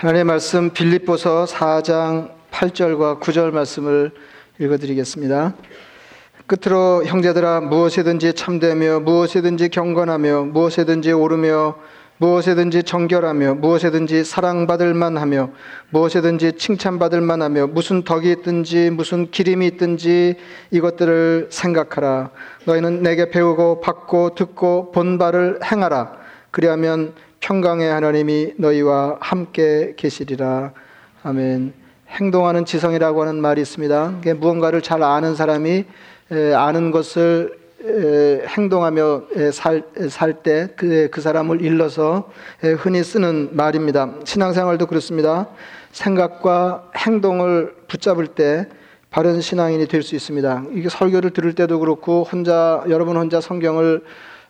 하나님의 말씀 빌립보서 4장 8절과 9절 말씀을 읽어드리겠습니다. 끝으로 형제들아 무엇이든지 참되며 무엇이든지 경건하며 무엇이든지 오르며 무엇이든지 정결하며 무엇이든지 사랑받을 만하며 무엇이든지 칭찬받을 만하며 무슨 덕이 있든지 무슨 기림이 있든지 이것들을 생각하라 너희는 내게 배우고 받고 듣고 본 바를 행하라 그리하면 평강의 하나님이 너희와 함께 계시리라. 아멘. 행동하는 지성이라고 하는 말이 있습니다. 무언가를 잘 아는 사람이 아는 것을 행동하며 살 때그 그 사람을 일러서 흔히 쓰는 말입니다. 신앙생활도 그렇습니다. 생각과 행동을 붙잡을 때 바른 신앙인이 될 수 있습니다. 이게 설교를 들을 때도 그렇고 혼자 여러분 혼자 성경을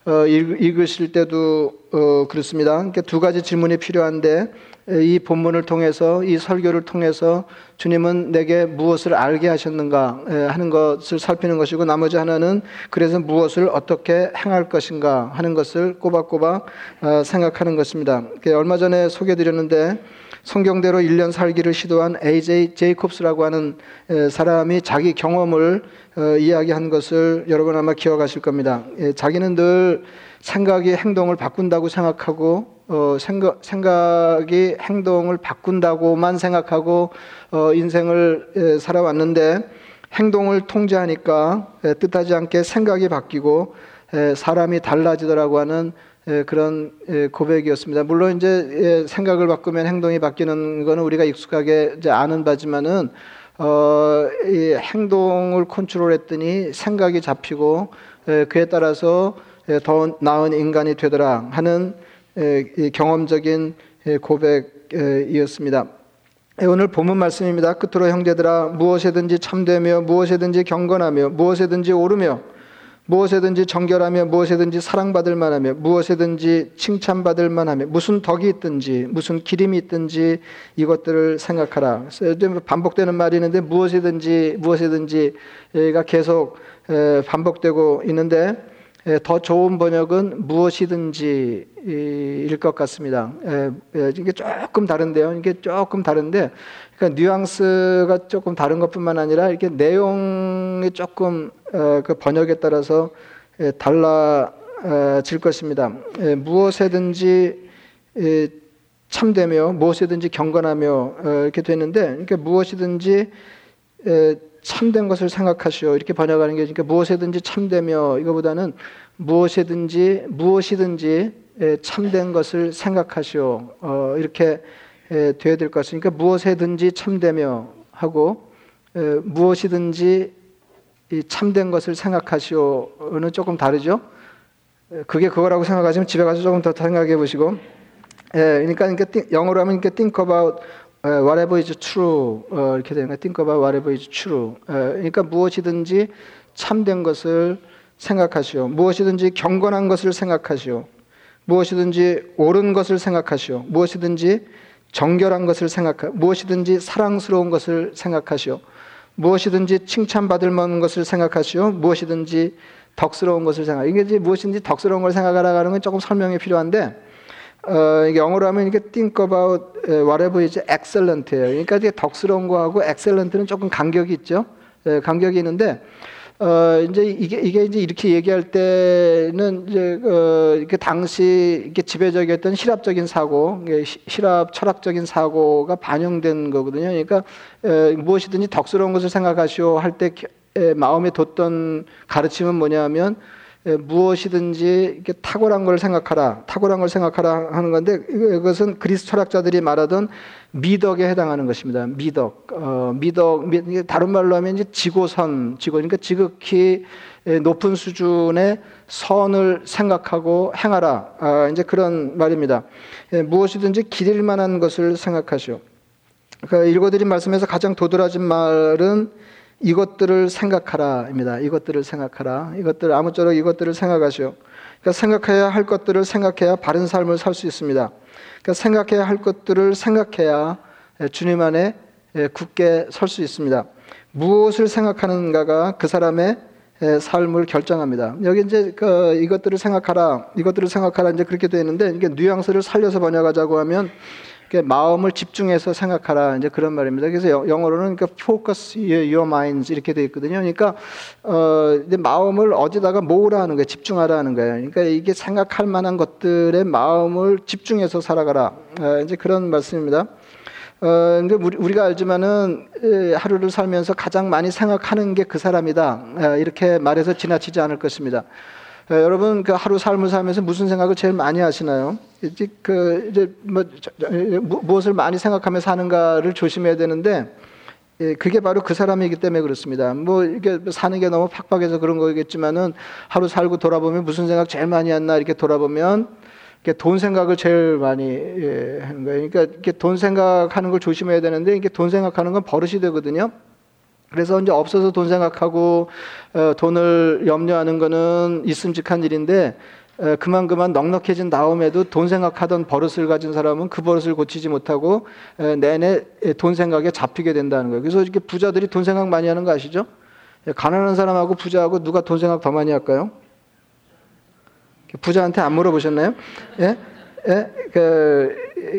어, 읽 으실 때도 어, 그렇습니다. 그러니까 두 가지 질문이 필요한데 이 본문을 통해서 이 설교를 통해서 주님은 내게 무엇을 알게 하셨는가 하는 것을 살피는 것이고 나머지 하나는 그래서 무엇을 어떻게 행할 것인가 하는 것을 꼬박꼬박 어, 생각하는 것입니다. 얼마 전에 소개드렸는데 성경대로 1년 살기를 시도한 AJ 제이콥스라고 하는 사람이 자기 경험을 어, 이야기한 것을 여러분 아마 기억하실 겁니다. 예, 자기는 늘 생각이 행동을 바꾼다고 생각하고 어, 생각, 생각이 행동을 바꾼다고만 생각하고 어, 인생을 예, 살아왔는데 행동을 통제하니까 예, 뜻하지 않게 생각이 바뀌고 예, 사람이 달라지더라고 하는 예, 그런 예, 고백이었습니다. 물론 이제 예, 생각을 바꾸면 행동이 바뀌는 것은 우리가 익숙하게 이제 아는 바지만은 어, 이 행동을 컨트롤했더니 생각이 잡히고 에, 그에 따라서 에, 더 나은 인간이 되더라 하는 에, 경험적인 고백이었습니다. 오늘 본문 말씀입니다. 끝으로 형제들아 무엇이든지 참되며 무엇이든지 경건하며 무엇이든지 오르며 무엇에든지 정결하며 무엇에든지 사랑받을 만하며 무엇에든지 칭찬받을 만하며 무슨 덕이 있든지 무슨 기림이 있든지 이것들을 생각하라. 반복되는 말이 있는데 무엇이든지 무엇이든지가 계속 반복되고 있는데 더 좋은 번역은 무엇이든지일 것 같습니다. 이게 조금 다른데요. 이게 조금 다른데, 그러니까 뉘앙스가 조금 다른 것뿐만 아니라 이렇게 내용이 조금 어, 그 번역에 따라서 달라질 것입니다. 무엇이든지 참되며 무엇이든지 경건하며 어, 이렇게 되는데, 그러니까 무엇이든지 참된 것을 생각하시오. 이렇게 번역하는 게 그러니까 무엇이든지 참되며 이거보다는 무엇이든지 무엇이든지 참된 것을 생각하시오. 어, 이렇게 되어야 될 것 같으니까 무엇이든지 참되며 하고 무엇이든지 참된 것을 생각하시오는 조금 다르죠. 그게 그거라고 생각하시면 집에 가서 조금 더 생각해 보시고, 예, 그러니까, 그러니까 영어로 하면 이렇게 think about whatever is true 어, 이렇게 되는 거예요. Think about whatever is true. 그러니까 무엇이든지 참된 것을 생각하시오. 무엇이든지 경건한 것을 생각하시오. 무엇이든지 옳은 것을 생각하시오. 무엇이든지 정결한 것을 생각하. 무엇이든지 사랑스러운 것을 생각하시오. 무엇이든지 칭찬받을 만한 것을 생각하시오. 무엇이든지 덕스러운 것을 생각. 이게 무엇인지 덕스러운 걸 생각하라고 하는 건 조금 설명이 필요한데 어, 영어로 하면 이게 think about whatever is excellent예요. 그러니까 이게 덕스러운 거하고 excellent는 조금 간격이 있죠. 예, 간격이 있는데 어, 이제 이게 이게 이제 이렇게 얘기할 때는 이제 어, 이게 당시 이게 지배적이었던 시랍적인 사고, 시랍 철학적인 사고가 반영된 거거든요. 그러니까 에, 무엇이든지 덕스러운 것을 생각하시오 할 때 마음에 뒀던 가르침은 뭐냐면 예, 무엇이든지 이렇게 탁월한 걸 생각하라, 탁월한 걸 생각하라 하는 건데 이것은 그리스 철학자들이 말하던 미덕에 해당하는 것입니다. 미덕, 어, 미덕, 다른 말로 하면 이제 지고선, 지고, 그러니까 지극히 높은 수준의 선을 생각하고 행하라. 아, 이제 그런 말입니다. 예, 무엇이든지 기릴 만한 것을 생각하시오. 그 읽어드린 말씀에서 가장 도드라진 말은 이것들을 생각하라입니다. 이것들을 생각하라. 이것들 아무쪼록 이것들을 생각하시오. 그러니까 생각해야 할 것들을 생각해야 바른 삶을 살 수 있습니다. 그러니까 생각해야 할 것들을 생각해야 주님 안에 굳게 설 수 있습니다. 무엇을 생각하는가가 그 사람의 삶을 결정합니다. 여기 이제 그 이것들을 생각하라, 이것들을 생각하라 이제 그렇게 되어 있는데 이게 뉘앙스를 살려서 번역하자고 하면 마음을 집중해서 생각하라 이제 그런 말입니다. 그래서 영어로는 그 focus your minds 이렇게 되어 있거든요. 그러니까 어, 마음을 어디다가 모으라 하는 거예요. 집중하라 하는 거예요. 그러니까 이게 생각할 만한 것들의 마음을 집중해서 살아가라. 어, 이제 그런 말씀입니다. 어, 근데 우리가 알지만은 하루를 살면서 가장 많이 생각하는 게 그 사람이다. 이렇게 말해서 지나치지 않을 것입니다. 여러분 그 하루 삶을 살면서 무슨 생각을 제일 많이 하시나요? 이제 그 이제 뭐 무엇을 많이 생각하며 사는가를 조심해야 되는데 예, 그게 바로 그 사람이기 때문에 그렇습니다. 뭐 이게 사는 게 너무 팍팍해서 그런 거겠지만은 하루 살고 돌아보면 무슨 생각 제일 많이 했나 이렇게 돌아보면 돈 생각을 제일 많이 예, 하는 거예요. 그러니까 이렇게 돈 생각하는 걸 조심해야 되는데 이게 돈 생각하는 건 버릇이 되거든요. 그래서 이제 없어서 돈 생각하고 어, 돈을 염려하는 거는 있음직한 일인데 어, 그만 그만 넉넉해진 다음에도 돈 생각하던 버릇을 가진 사람은 그 버릇을 고치지 못하고 어, 내내 돈 생각에 잡히게 된다는 거예요. 그래서 이렇게 부자들이 돈 생각 많이 하는 거 아시죠? 가난한 사람하고 부자하고 누가 돈 생각 더 많이 할까요? 부자한테 안 물어보셨나요? 예? 예? 그,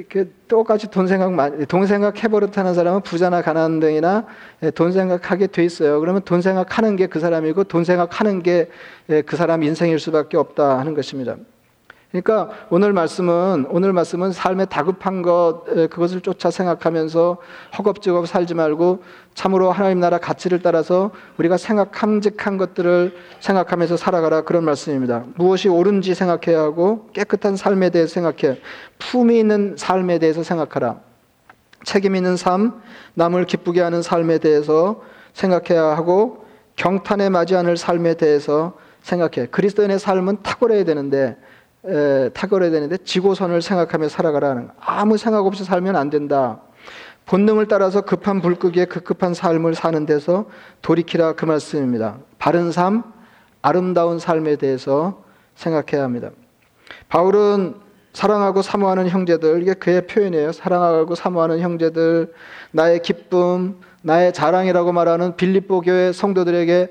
그 똑같이 돈 생각 많이, 돈 생각 해버릇하는 사람은 부자나 가난한 등이나 예, 돈 생각하게 돼 있어요. 그러면 돈 생각하는 게 그 사람이고 돈 생각하는 게그 예, 사람 인생일 수밖에 없다 하는 것입니다. 그러니까 오늘 말씀은 오늘 말씀은 삶의 다급한 것 그것을 쫓아 생각하면서 허겁지겁 살지 말고 참으로 하나님 나라 가치를 따라서 우리가 생각 함직한 것들을 생각하면서 살아가라 그런 말씀입니다. 무엇이 옳은지 생각해야 하고 깨끗한 삶에 대해 생각해 품이 있는 삶에 대해서 생각하라. 책임 있는 삶, 남을 기쁘게 하는 삶에 대해서 생각해야 하고 경탄에 맞이 않을 삶에 대해서 생각해. 그리스도인의 삶은 탁월해야 되는데 에, 탁월해야 되는데 지고선을 생각하며 살아가라는 아무 생각 없이 살면 안 된다. 본능을 따라서 급한 불끄기에 급급한 삶을 사는 데서 돌이키라 그 말씀입니다. 바른 삶, 아름다운 삶에 대해서 생각해야 합니다. 바울은 사랑하고 사모하는 형제들 이게 그의 표현이에요. 사랑하고 사모하는 형제들 나의 기쁨, 나의 자랑이라고 말하는 빌립보 교회 성도들에게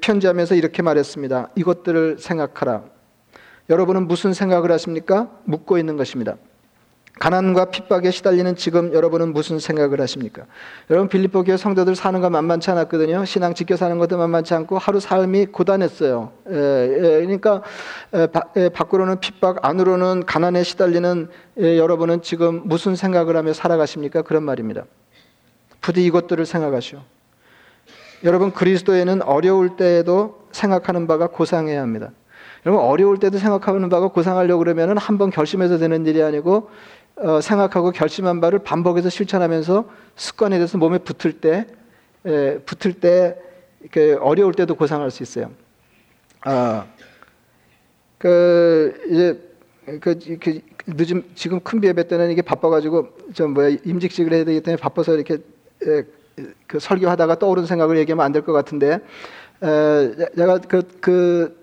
편지하면서 이렇게 말했습니다. 이것들을 생각하라. 여러분은 무슨 생각을 하십니까? 묻고 있는 것입니다. 가난과 핍박에 시달리는 지금 여러분은 무슨 생각을 하십니까? 여러분 빌립보 교회 성도들 사는 거 만만치 않았거든요. 신앙 지켜 사는 것도 만만치 않고 하루 삶이 고단했어요. 에, 에, 그러니까 에, 바, 밖으로는 핍박, 안으로는 가난에 시달리는 여러분은 지금 무슨 생각을 하며 살아가십니까? 그런 말입니다. 부디 이것들을 생각하시오. 여러분 그리스도에는 어려울 때에도 생각하는 바가 고상해야 합니다. 여러분 어려울 때도 생각하는 바가 고상하려고 그러면은 한 번 결심해서 되는 일이 아니고 어, 생각하고 결심한 바를 반복해서 실천하면서 습관에 대해서 몸에 붙을 때 에, 붙을 때그 어려울 때도 고상할 수 있어요. 아, 그 이제 그, 그 늦은 지금 큰 예배 때는 이게 바빠가지고 좀 뭐야 임직식을 해야 되기 때문에 바빠서 이렇게 에, 그 설교하다가 떠오른 생각을 얘기하면 안 될 것 같은데 에, 제가 그, 그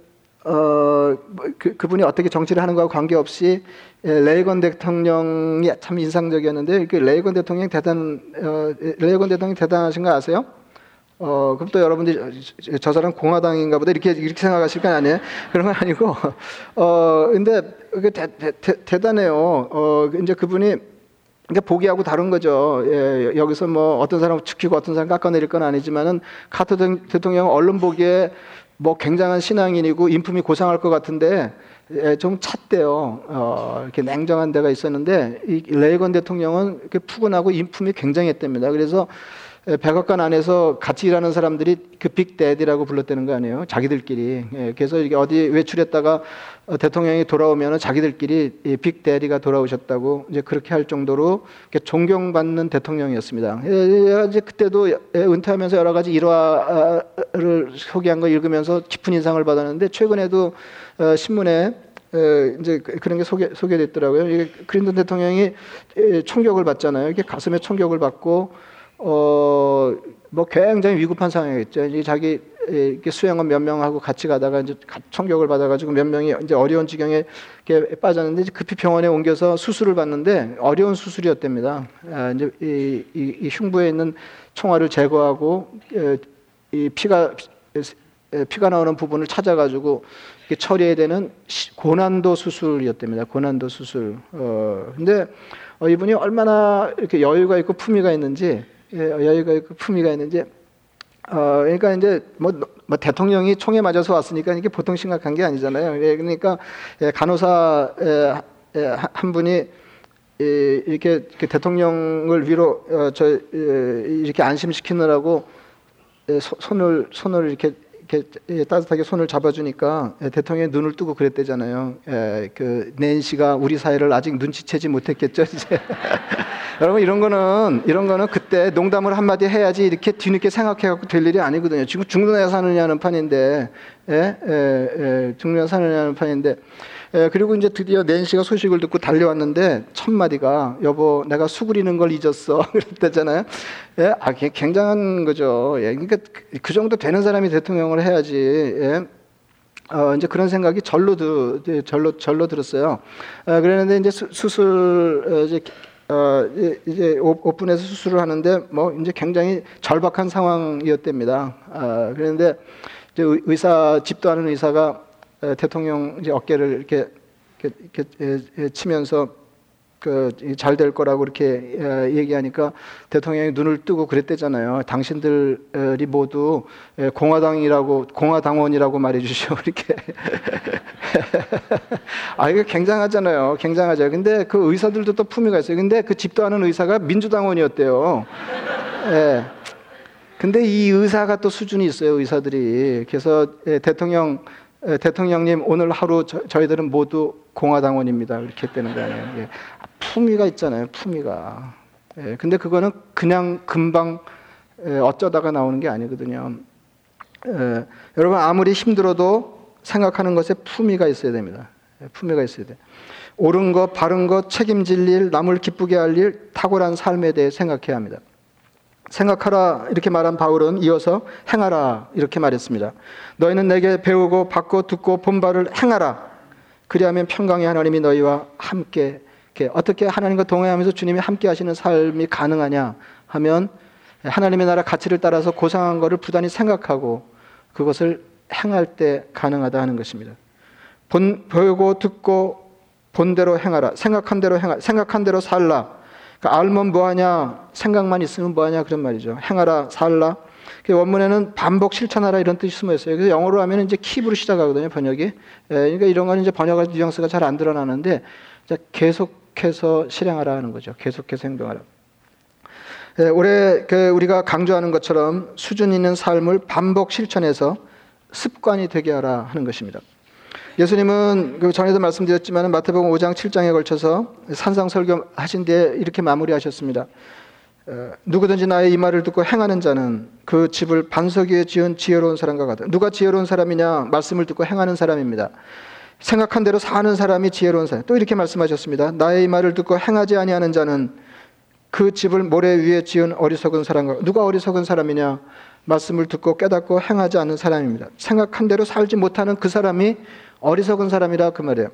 어, 뭐 그, 그분이 어떻게 정치를 하는 거와 관계없이 예, 레이건 대통령이 참 인상적이었는데 그 레이건 대통령 대단 어, 레이건 대통령 대단하신 거 아세요? 어, 그럼 또 여러분들이 저, 저 사람 공화당인가 보다 이렇게 이렇게 생각하실 건 아니에요? 그런 건 아니고 어 근데 그 대, 대, 대단해요. 어 이제 그분이 이게 보기하고 다른 거죠. 예, 여기서 뭐 어떤 사람 죽이고 어떤 사람 깎아내릴 건 아니지만은 카터 대통령 언론 보기에 뭐 굉장한 신앙인이고 인품이 고상할 것 같은데 예, 좀 찼대요. 어, 이렇게 냉정한 데가 있었는데 이 레이건 대통령은 이렇게 푸근하고 인품이 굉장했답니다. 그래서 예, 백악관 안에서 같이 일하는 사람들이 그 빅 데디라고 불렀다는 거 아니에요? 자기들끼리. 예, 그래서 이게 어디 외출했다가 어, 대통령이 돌아오면 자기들끼리 빅 데디가 돌아오셨다고 이제 그렇게 할 정도로 존경받는 대통령이었습니다. 예, 이제 그때도 은퇴하면서 여러 가지 일화를 소개한 거 읽으면서 깊은 인상을 받았는데 최근에도 어, 신문에 이제 그, 그런 게 소개 소개됐더라고요. 이게 클린턴 대통령이 총격을 받잖아요. 이게 가슴에 총격을 받고 어, 뭐 굉장히 위급한 상황이겠죠. 이제 자기 수행원 몇 명하고 같이 가다가 이제 총격을 받아가지고 몇 명이 이제 어려운 지경에 빠졌는데 이제 급히 병원에 옮겨서 수술을 받는데 어려운 수술이었답니다. 아, 이제 이, 이, 이, 흉부에 있는 총알을 제거하고 이 피가 피가 나오는 부분을 찾아가지고 처리해야 되는 고난도 수술이었답니다. 고난도 수술. 어, 근데 어, 이분이 얼마나 이렇게 여유가 있고 품위가 있는지 예, 여유가 있고 품위가 있는지 어, 그러니까 이제 뭐, 뭐, 대통령이 총에 맞아서 왔으니까 이게 보통 심각한 게 아니잖아요. 예, 그러니까 예, 간호사 예, 예, 한 분이 예, 이렇게, 대통령을 위로 어, 저 예, 이렇게 안심시키느라고 예, 손을 손을 이렇게 이렇게 예, 따뜻하게 손을 잡아주니까 예, 대통령이 눈을 뜨고 그랬대잖아요. 예, 그 낸시가 우리 사회를 아직 눈치채지 못했겠죠. 이제 여러분 이런 거는 이런 거는 그때 농담을 한 마디 해야지 이렇게 뒤늦게 생각해갖고 될 일이 아니거든요. 지금 중동에 사느냐는 판인데, 예, 중동에 사느냐는 판인데. 예, 그리고 이제 드디어 낸시가 소식을 듣고 달려왔는데 첫 마디가 여보 내가 수그리는 걸 잊었어 그랬다잖아요. 예, 아 굉장한 거죠. 예, 그러니까 그, 그 정도 되는 사람이 대통령을 해야지. 예. 어, 이제 그런 생각이 절로 드, 절로 절로 들었어요. 어, 그랬는데 이제 수, 수술 어, 이제 어, 이제 오픈해서 수술을 하는데 뭐 이제 굉장히 절박한 상황이었답니다. 어, 그런데 이제 의사 집도하는 의사가 대통령 이제 어깨를 이렇게, 이렇게, 이렇게 치면서 그 잘 될 거라고 이렇게 얘기하니까 대통령이 눈을 뜨고 그랬대잖아요. 당신들이 모두 공화당이라고 공화당원이라고 말해 주시오 이렇게. 아 이게 굉장하잖아요. 굉장하죠. 근데 그 의사들도 또 품위가 있어요. 근데 그 집도하는 의사가 민주당원이었대요. 예. 근데 이 의사가 또 수준이 있어요. 의사들이. 그래서 대통령 대통령님 오늘 하루 저, 희들은 모두 공화당원입니다. 이렇게 되는 거 아니에요. 예. 품위가 있잖아요. 품위가. 예. 근데 그거는 그냥 금방 예, 어쩌다가 나오는 게 아니거든요. 예. 여러분 아무리 힘들어도 생각하는 것에 품위가 있어야 됩니다. 예, 품위가 있어야 돼. 옳은 것, 바른 것, 책임질 일, 남을 기쁘게 할 일, 탁월한 삶에 대해 생각해야 합니다. 생각하라 이렇게 말한 바울은 이어서 행하라 이렇게 말했습니다. 너희는 내게 배우고 받고 듣고 본 바를 행하라. 그리하면 평강의 하나님이 너희와 함께 어떻게 하나님과 동행하면서 주님이 함께 하시는 삶이 가능하냐 하면 하나님의 나라 가치를 따라서 고상한 것을 부단히 생각하고 그것을 행할 때 가능하다 하는 것입니다. 본, 보고 듣고 본대로 행하라. 생각한 대로 행하 생각한 대로 살라. 그러니까 알면 뭐하냐, 생각만 있으면 뭐하냐 그런 말이죠. 행하라, 살라. 그 원문에는 반복 실천하라 이런 뜻이 숨어 있어요. 그래서 영어로 하면 이제 킵으로 시작하거든요, 번역이. 예, 그러니까 이런 거는 이제 번역할 뉘앙스가 잘 안 드러나는데 계속해서 실행하라 하는 거죠. 계속해서 행동하라. 예, 올해 그 우리가 강조하는 것처럼 수준 있는 삶을 반복 실천해서 습관이 되게 하라 하는 것입니다. 예수님은 그 전에도 말씀드렸지만 마태복음 5장 7장에 걸쳐서 산상 설교 하신 뒤에 이렇게 마무리하셨습니다. 어, 누구든지 나의 이 말을 듣고 행하는 자는 그 집을 반석 위에 지은 지혜로운 사람과 같다. 누가 지혜로운 사람이냐? 말씀을 듣고 행하는 사람입니다. 생각한 대로 사는 사람이 지혜로운 사람. 또 이렇게 말씀하셨습니다. 나의 이 말을 듣고 행하지 아니하는 자는 그 집을 모래 위에 지은 어리석은 사람과 누가 어리석은 사람이냐? 말씀을 듣고 깨닫고 행하지 않는 사람입니다. 생각한 대로 살지 못하는 그 사람이 어리석은 사람이라 그 말이에요.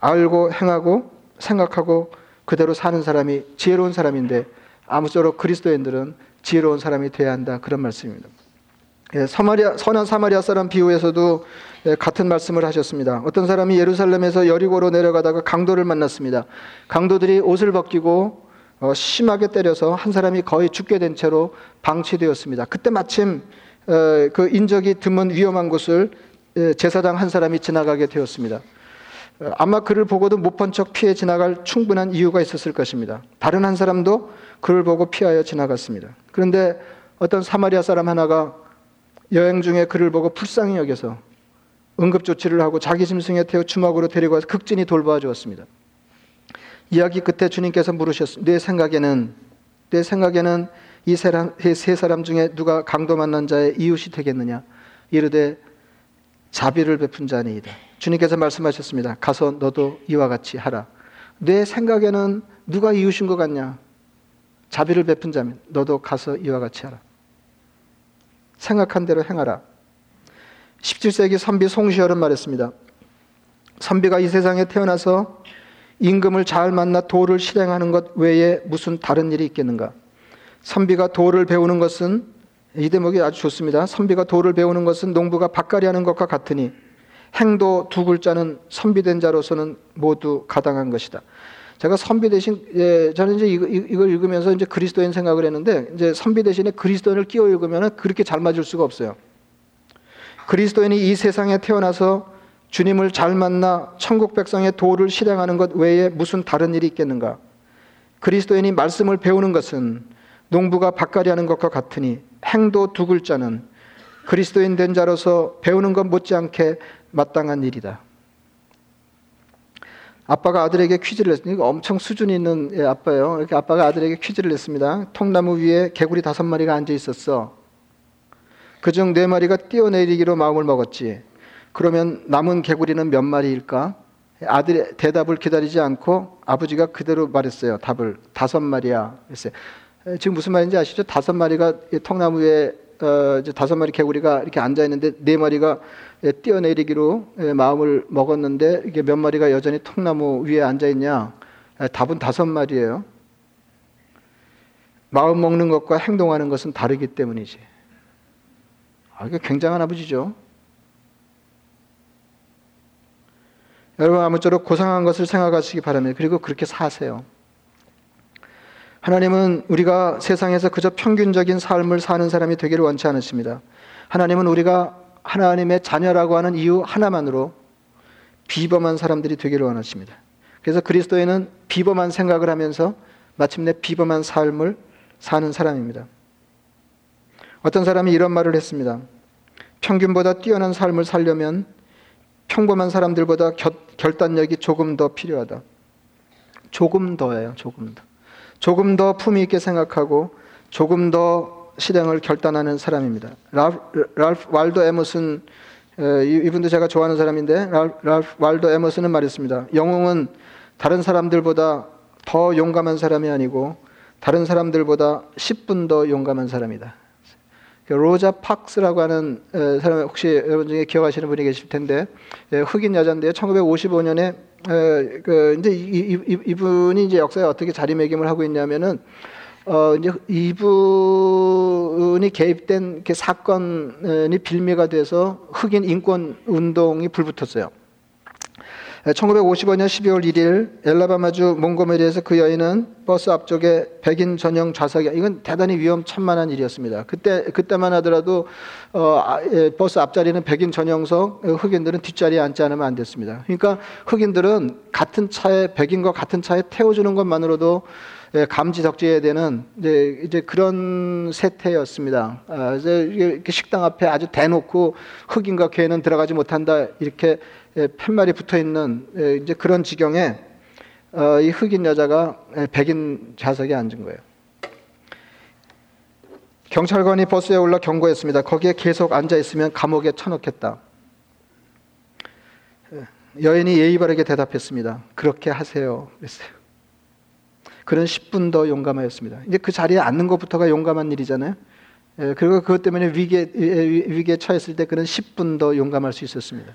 알고 행하고 생각하고 그대로 사는 사람이 지혜로운 사람인데 아무쪼록 그리스도인들은 지혜로운 사람이 되어야 한다 그런 말씀입니다. 예, 사마리아 선한 사마리아 사람 비유에서도 예, 같은 말씀을 하셨습니다. 어떤 사람이 예루살렘에서 여리고로 내려가다가 강도를 만났습니다. 강도들이 옷을 벗기고 어, 심하게 때려서 한 사람이 거의 죽게 된 채로 방치되었습니다. 그때 마침 어, 그 인적이 드문 위험한 곳을 예, 제사장 한 사람이 지나가게 되었습니다. 어, 아마 그를 보고도 못 본 척 피해 지나갈 충분한 이유가 있었을 것입니다. 다른 한 사람도 그를 보고 피하여 지나갔습니다. 그런데 어떤 사마리아 사람 하나가 여행 중에 그를 보고 불쌍히 여겨서 응급조치를 하고 자기 짐승에 태워 주막으로 데리고 와서 극진히 돌보아 주었습니다. 이야기 끝에 주님께서 물으셨습니다. 내 생각에는 내 생각에는 이 세 사람 중에 누가 강도 만난 자의 이웃이 되겠느냐? 이르되 자비를 베푼 자니이다. 주님께서 말씀하셨습니다. 가서 너도 이와 같이 하라. 내 생각에는 누가 이웃인 것 같냐? 자비를 베푼 자면 너도 가서 이와 같이 하라. 생각한 대로 행하라. 17세기 선비 송시열은 말했습니다. 선비가 이 세상에 태어나서 임금을 잘 만나 도를 실행하는 것 외에 무슨 다른 일이 있겠는가? 선비가 도를 배우는 것은 이 대목이 아주 좋습니다. 선비가 도를 배우는 것은 농부가 밭갈이 하는 것과 같으니 행도 두 글자는 선비된 자로서는 모두 가당한 것이다. 제가 선비 대신 예, 저는 이제 이걸 읽으면서 이제 그리스도인 생각을 했는데 이제 선비 대신에 그리스도인을 끼워 읽으면 그렇게 잘 맞을 수가 없어요. 그리스도인이 이 세상에 태어나서 주님을 잘 만나 천국 백성의 도를 실행하는 것 외에 무슨 다른 일이 있겠는가? 그리스도인이 말씀을 배우는 것은 농부가 밭갈이 하는 것과 같으니 행도 두 글자는 그리스도인 된 자로서 배우는 것 못지않게 마땅한 일이다. 아빠가 아들에게 퀴즈를 냈습니다. 엄청 수준 있는 예, 아빠예요. 이렇게 아빠가 아들에게 퀴즈를 냈습니다. 통나무 위에 개구리 다섯 마리가 앉아 있었어. 그중 네 마리가 뛰어내리기로 마음을 먹었지. 그러면 남은 개구리는 몇 마리일까? 아들의 대답을 기다리지 않고 아버지가 그대로 말했어요. 답을 다섯 마리야. 그랬어요. 지금 무슨 말인지 아시죠? 다섯 마리가 통나무 위에 어, 다섯 마리 개구리가 이렇게 앉아 있는데 네 마리가 뛰어내리기로 마음을 먹었는데 이게 몇 마리가 여전히 통나무 위에 앉아 있냐? 답은 다섯 마리예요. 마음 먹는 것과 행동하는 것은 다르기 때문이지. 아, 이게 굉장한 아버지죠. 여러분 아무쪼록 고상한 것을 생각하시기 바랍니다. 그리고 그렇게 사세요. 하나님은 우리가 세상에서 그저 평균적인 삶을 사는 사람이 되기를 원치 않으십니다. 하나님은 우리가 하나님의 자녀라고 하는 이유 하나만으로 비범한 사람들이 되기를 원하십니다. 그래서 그리스도에는 비범한 생각을 하면서 마침내 비범한 삶을 사는 사람입니다. 어떤 사람이 이런 말을 했습니다. 평균보다 뛰어난 삶을 살려면 평범한 사람들보다 결단력이 조금 더 필요하다. 조금 더예요, 조금 더. 조금 더 품위 있게 생각하고 조금 더 실행을 결단하는 사람입니다. 랄프, 랄프 왈도 에머슨 이분도 제가 좋아하는 사람인데 랄프 왈도 에머슨은 말했습니다. 영웅은 다른 사람들보다 더 용감한 사람이 아니고 다른 사람들보다 10분 더 용감한 사람이다. 그 로자 팍스라고 하는 사람 혹시 여러분 중에 기억하시는 분이 계실 텐데 흑인 여자인데요. 1955년에 그 이제 이, 분이 이제 역사에 어떻게 자리매김을 하고 있냐면은 어 이제 이분이 개입된 사건이 빌미가 돼서 흑인 인권 운동이 불붙었어요. 1955년 12월 1일 엘라바마주 몽고메리에서 그 여인은 버스 앞쪽에 백인 전용 좌석이 이건 대단히 위험천만한 일이었습니다. 그때 그때만 하더라도 어, 아, 예, 버스 앞자리는 백인 전용석, 흑인들은 뒷자리에 앉지 않으면 안 됐습니다. 그러니까 흑인들은 같은 차에 백인과 같은 차에 태워주는 것만으로도 예, 감지덕지해야 되는 이제, 이제 그런 세태였습니다. 아, 이제 식당 앞에 아주 대놓고 흑인과 개는 들어가지 못한다 이렇게 예, 팻말이 붙어 있는 예, 이제 그런 지경에 어, 이 흑인 여자가 예, 백인 좌석에 앉은 거예요. 경찰관이 버스에 올라 경고했습니다. 거기에 계속 앉아 있으면 감옥에 쳐넣겠다. 여인이 예의 바르게 대답했습니다. 그렇게 하세요. 그랬어요. 그는 10분 더 용감하였습니다. 이제 그 자리에 앉는 것부터가 용감한 일이잖아요. 그리고 그것 때문에 위기에, 위기에 처했을 때 그는 10분 더 용감할 수 있었습니다.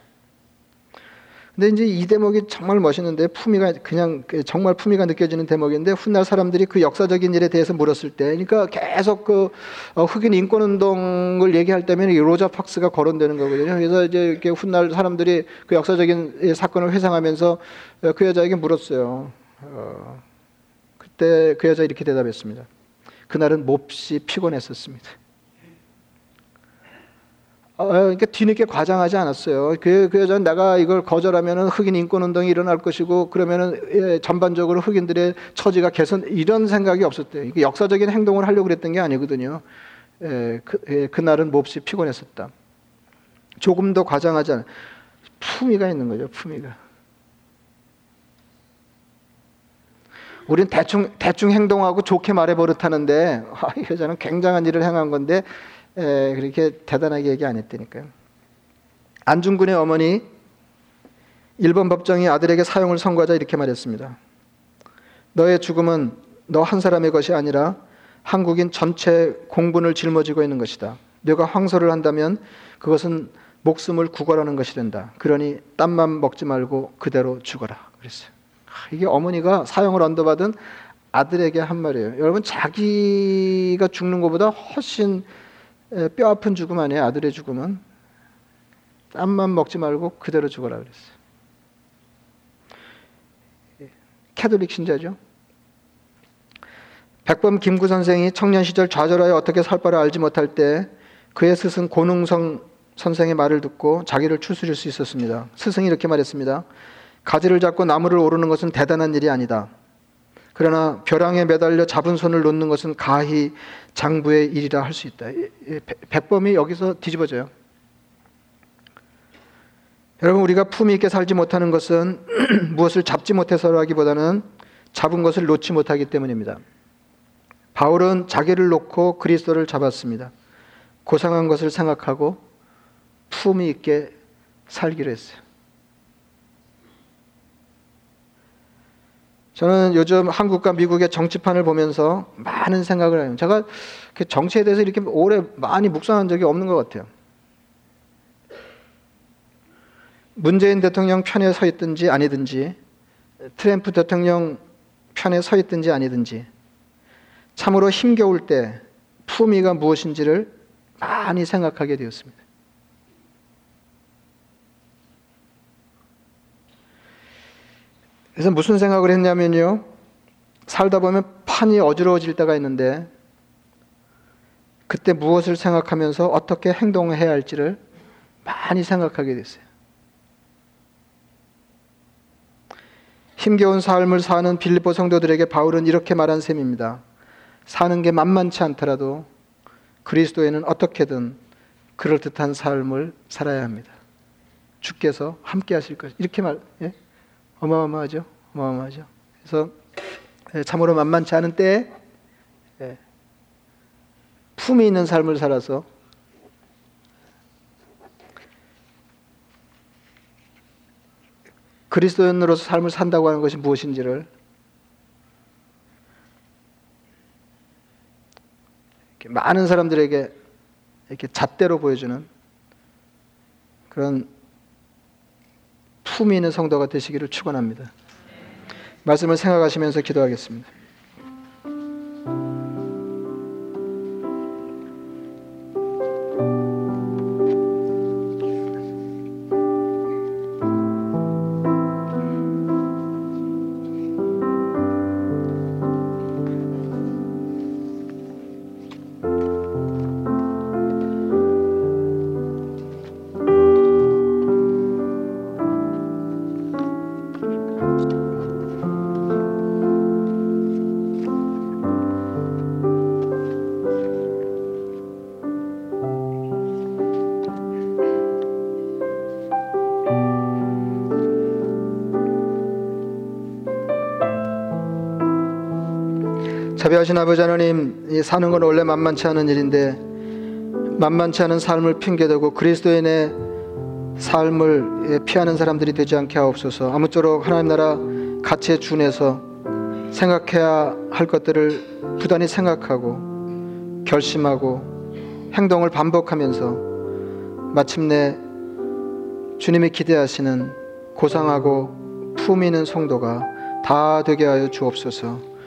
근데 이제 이 대목이 정말 멋있는데 품위가 그냥 그 정말 품위가 느껴지는 대목인데 훗날 사람들이 그 역사적인 일에 대해서 물었을 때, 그러니까 계속 그 어, 흑인 인권 운동을 얘기할 때면 이 로자 팍스가 거론되는 거거든요. 그래서 이제 이렇게 훗날 사람들이 그 역사적인 사건을 회상하면서 어, 그 여자에게 물었어요. 어, 그때 그 여자 이렇게 대답했습니다. 그날은 몹시 피곤했었습니다. 어, 그러니까 뒤늦게 과장하지 않았어요. 그, 그 여자는 내가 이걸 거절하면 흑인 인권 운동이 일어날 것이고 그러면은 예, 전반적으로 흑인들의 처지가 개선 이런 생각이 없었대요. 역사적인 행동을 하려고 그랬던 게 아니거든요. 예, 그, 예, 그날은 몹시 피곤했었다. 조금 더 과장하지 않아. 품위가 있는 거죠. 품위가. 우린 대충 대충 행동하고 좋게 말해 버릇하는데 아, 이 여자는 굉장한 일을 행한 건데 에, 그렇게 대단하게 얘기 안 했다니까요. 안중근의 어머니 일본 법정이 아들에게 사형을 선고하자 이렇게 말했습니다. 너의 죽음은 너 한 사람의 것이 아니라 한국인 전체 공분을 짊어지고 있는 것이다. 네가 황소를 한다면 그것은 목숨을 구걸하는 것이 된다. 그러니 땀만 먹지 말고 그대로 죽어라. 그랬어요. 이게 어머니가 사형을 언도받은 아들에게 한 말이에요. 여러분 자기가 죽는 것보다 훨씬 뼈 아픈 죽음 아니에요. 아들의 죽음은 땀만 먹지 말고 그대로 죽어라 그랬어요. 캐톨릭 신자죠. 백범 김구 선생이 청년 시절 좌절하여 어떻게 살 바를 알지 못할 때 그의 스승 고능성 선생의 말을 듣고 자기를 추스릴 수 있었습니다. 스승이 이렇게 말했습니다. 가지를 잡고 나무를 오르는 것은 대단한 일이 아니다. 그러나 벼랑에 매달려 잡은 손을 놓는 것은 가히 장부의 일이라 할 수 있다. 백범이 여기서 뒤집어져요. 여러분 우리가 품위 있게 살지 못하는 것은 무엇을 잡지 못해서라기보다는 잡은 것을 놓지 못하기 때문입니다. 바울은 자기를 놓고 그리스도를 잡았습니다. 고상한 것을 생각하고 품위 있게 살기로 했어요. 저는 요즘 한국과 미국의 정치판을 보면서 많은 생각을 해요. 제가 정치에 대해서 이렇게 오래 많이 묵상한 적이 없는 것 같아요. 문재인 대통령 편에 서 있든지 아니든지, 트램프 대통령 편에 서 있든지 아니든지, 참으로 힘겨울 때 품위가 무엇인지를 많이 생각하게 되었습니다. 그래서 무슨 생각을 했냐면요. 살다 보면 판이 어지러워질 때가 있는데 그때 무엇을 생각하면서 어떻게 행동해야 할지를 많이 생각하게 됐어요. 힘겨운 삶을 사는 빌립보 성도들에게 바울은 이렇게 말한 셈입니다. 사는 게 만만치 않더라도 그리스도에는 어떻게든 그럴듯한 삶을 살아야 합니다. 주께서 함께 하실 것. 이렇게 말, 예? 어마어마하죠? 어마어마하죠? 그래서 예, 참으로 만만치 않은 때에 예, 품이 있는 삶을 살아서 그리스도인으로서 삶을 산다고 하는 것이 무엇인지를 많은 사람들에게 이렇게 잣대로 보여주는 그런 품이 있는 성도가 되시기를 축원합니다. 말씀을 생각하시면서 기도하겠습니다. 자비하신 아버지 하나님, 사는 건 원래 만만치 않은 일인데 만만치 않은 삶을 핑계대고 그리스도인의 삶을 피하는 사람들이 되지 않게 하옵소서. 아무쪼록 하나님 나라 가치에 준해서 생각해야 할 것들을 부단히 생각하고 결심하고 행동을 반복하면서 마침내 주님이 기대하시는 고상하고 품위 있는 성도가 다 되게 하여 주옵소서.